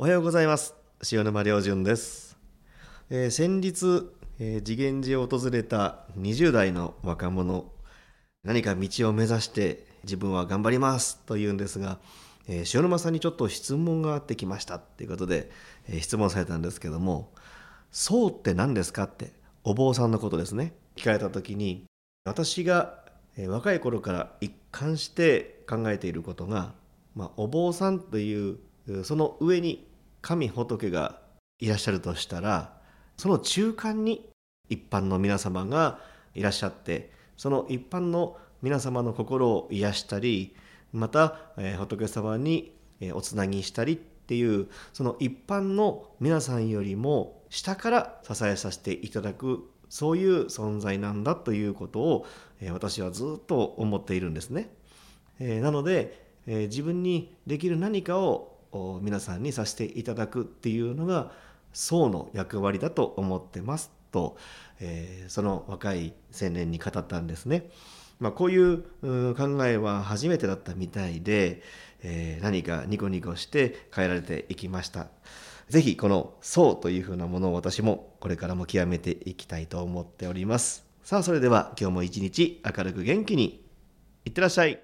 おはようございます塩沼良純です、えー先日、えー次元寺を訪れた20代の若者何か道を目指して自分は頑張りますと言うんですが、えー塩沼さんにちょっと質問があってきましたっていうことで、えー質問されたんですけども「そうって何ですか?」ってお坊さんのことですね聞かれた時に私が若い頃から一貫して考えていることが、まあ、お坊さんというその上に神仏がいらっしゃるとしたらその中間に一般の皆様がいらっしゃってその一般の皆様の心を癒したりまた、仏様におつなぎしたりっていうその一般の皆さんよりも下から支えさせていただくそういう存在なんだということを、私はずっと思っているんですね。なので、自分にできる何かを皆さんにさせていただくっていうのが僧の役割だと思ってますと、えーその若い青年に語ったんですね。まあ、こういう考えは初めてだったみたいで、えー何かニコニコして帰られていきました。ぜひこの僧というふうなものを私もこれからも極めていきたいと思っております。さあそれでは今日も一日明るく元気にいってらっしゃい。